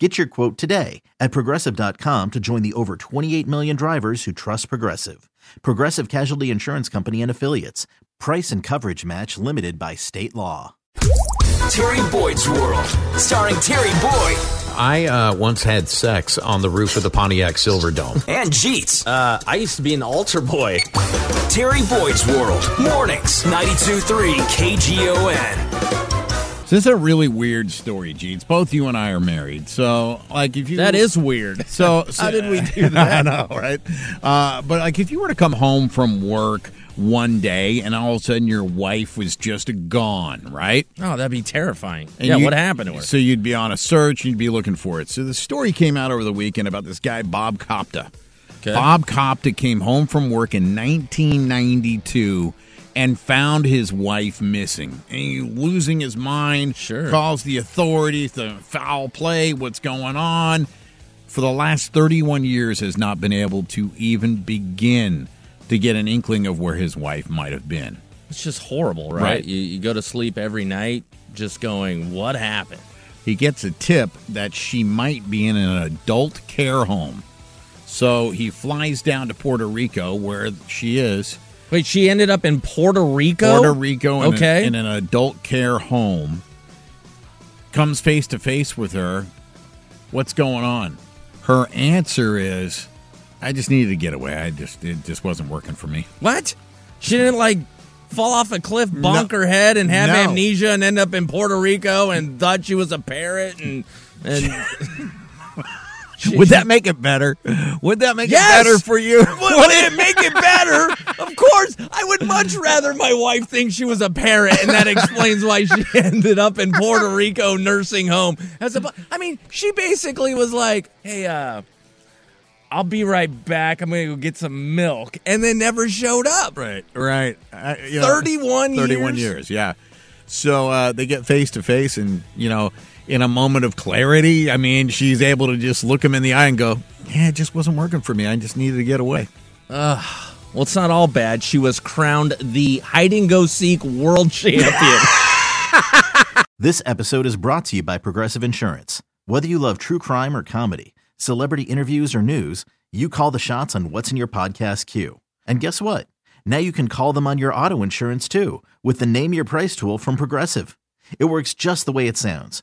Get your quote today at progressive.com to join the over 28 million drivers who trust Progressive. Progressive Casualty Insurance Company and Affiliates. Price and coverage match limited by state law. Terry Boyd's World, starring Terry Boyd I uh, once had sex on the roof of the Pontiac Silverdome. and Jeets. Uh, I used to be an altar boy. Terry Boyd's World, mornings, 92.3 KGON. This is a really weird story, Jeets. Both you and I are married, so like if you That is weird. so, so How did we do that? I know, right? Uh, but like if you were to come home from work one day and all of a sudden your wife was just gone, right? Oh, that'd be terrifying. And yeah, what happened to her? So you'd be on a search, you'd be looking for it. So the story came out over the weekend about this guy Bob Copta. Okay. Bob Copta came home from work in 1992 and found his wife missing. And he losing his mind. Sure. Calls the authorities, the foul play, what's going on. For the last 31 years has not been able to even begin to get an inkling of where his wife might have been. It's just horrible, right? Right. You, you go to sleep every night just going, what happened? he gets a tip that she might be in an adult care home. So he flies down to Puerto Rico, where she is. Wait, she ended up in Puerto Rico? Puerto Rico in, a- Okay. in an adult care home. Comes face to face with her. What's going on? Her answer is, "I just needed to get away. I just it just wasn't working for me." What? She didn't like fall off a cliff, bonk her head, and have No. amnesia, and end up in Puerto Rico, and thought she was a parrot, and and Would that make it better? Would that make Yes! it better for you? Would it make it better? Of course, I would much rather my wife think she was a parrot, and that explains why she ended up in Puerto Rico nursing home. As a, I mean, she basically was like, "Hey, uh, I'll be right back. I'm gonna go get some milk," and then never showed up. Right, right. I, you know, 31 31 years? years, yeah. So uh, they get face to face, and, you know, in a moment of clarity, I mean, she's able to just look him in the eye and go, Yeah, it just wasn't working for me. I just needed to get away. Well, it's not all bad. She was crowned the hide and go seek world champion. This episode is brought to you by Progressive Insurance. Whether you love true crime or comedy, celebrity interviews or news, you call the shots on what's in your podcast queue. And guess what? Now you can call them on your auto insurance too with the Name Your Price tool from Progressive. It works just the way it sounds.